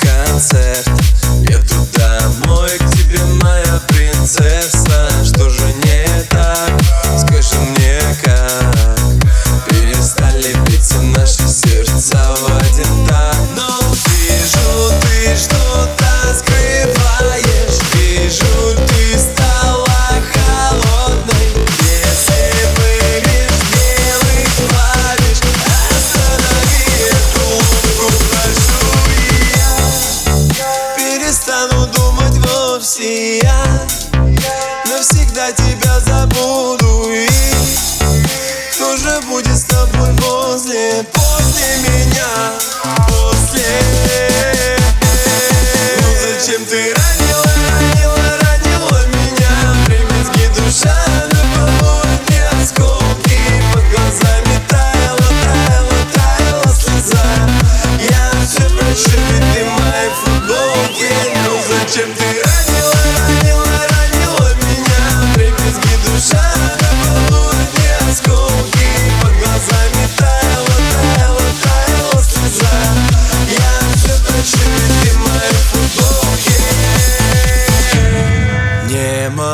концерт. Еду домой к тебе, моя принцесса. и я навсегда тебя забуду И кто же будет с тобой возле, после меня?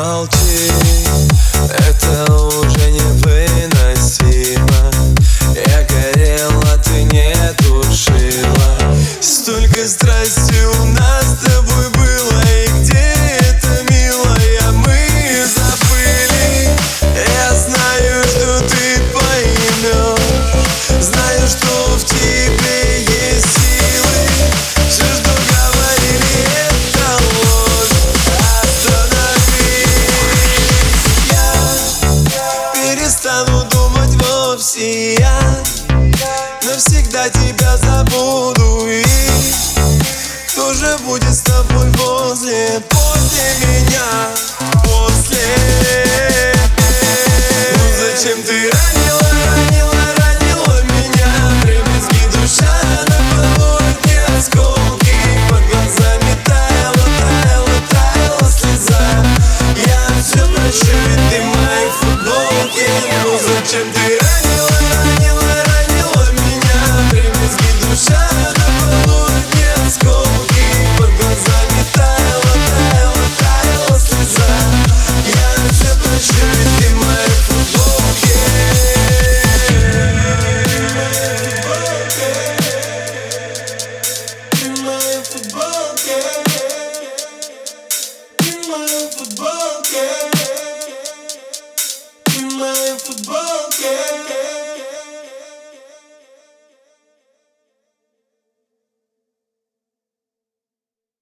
Молчи, это уже и я навсегда тебя забуду. И кто же будет looking for.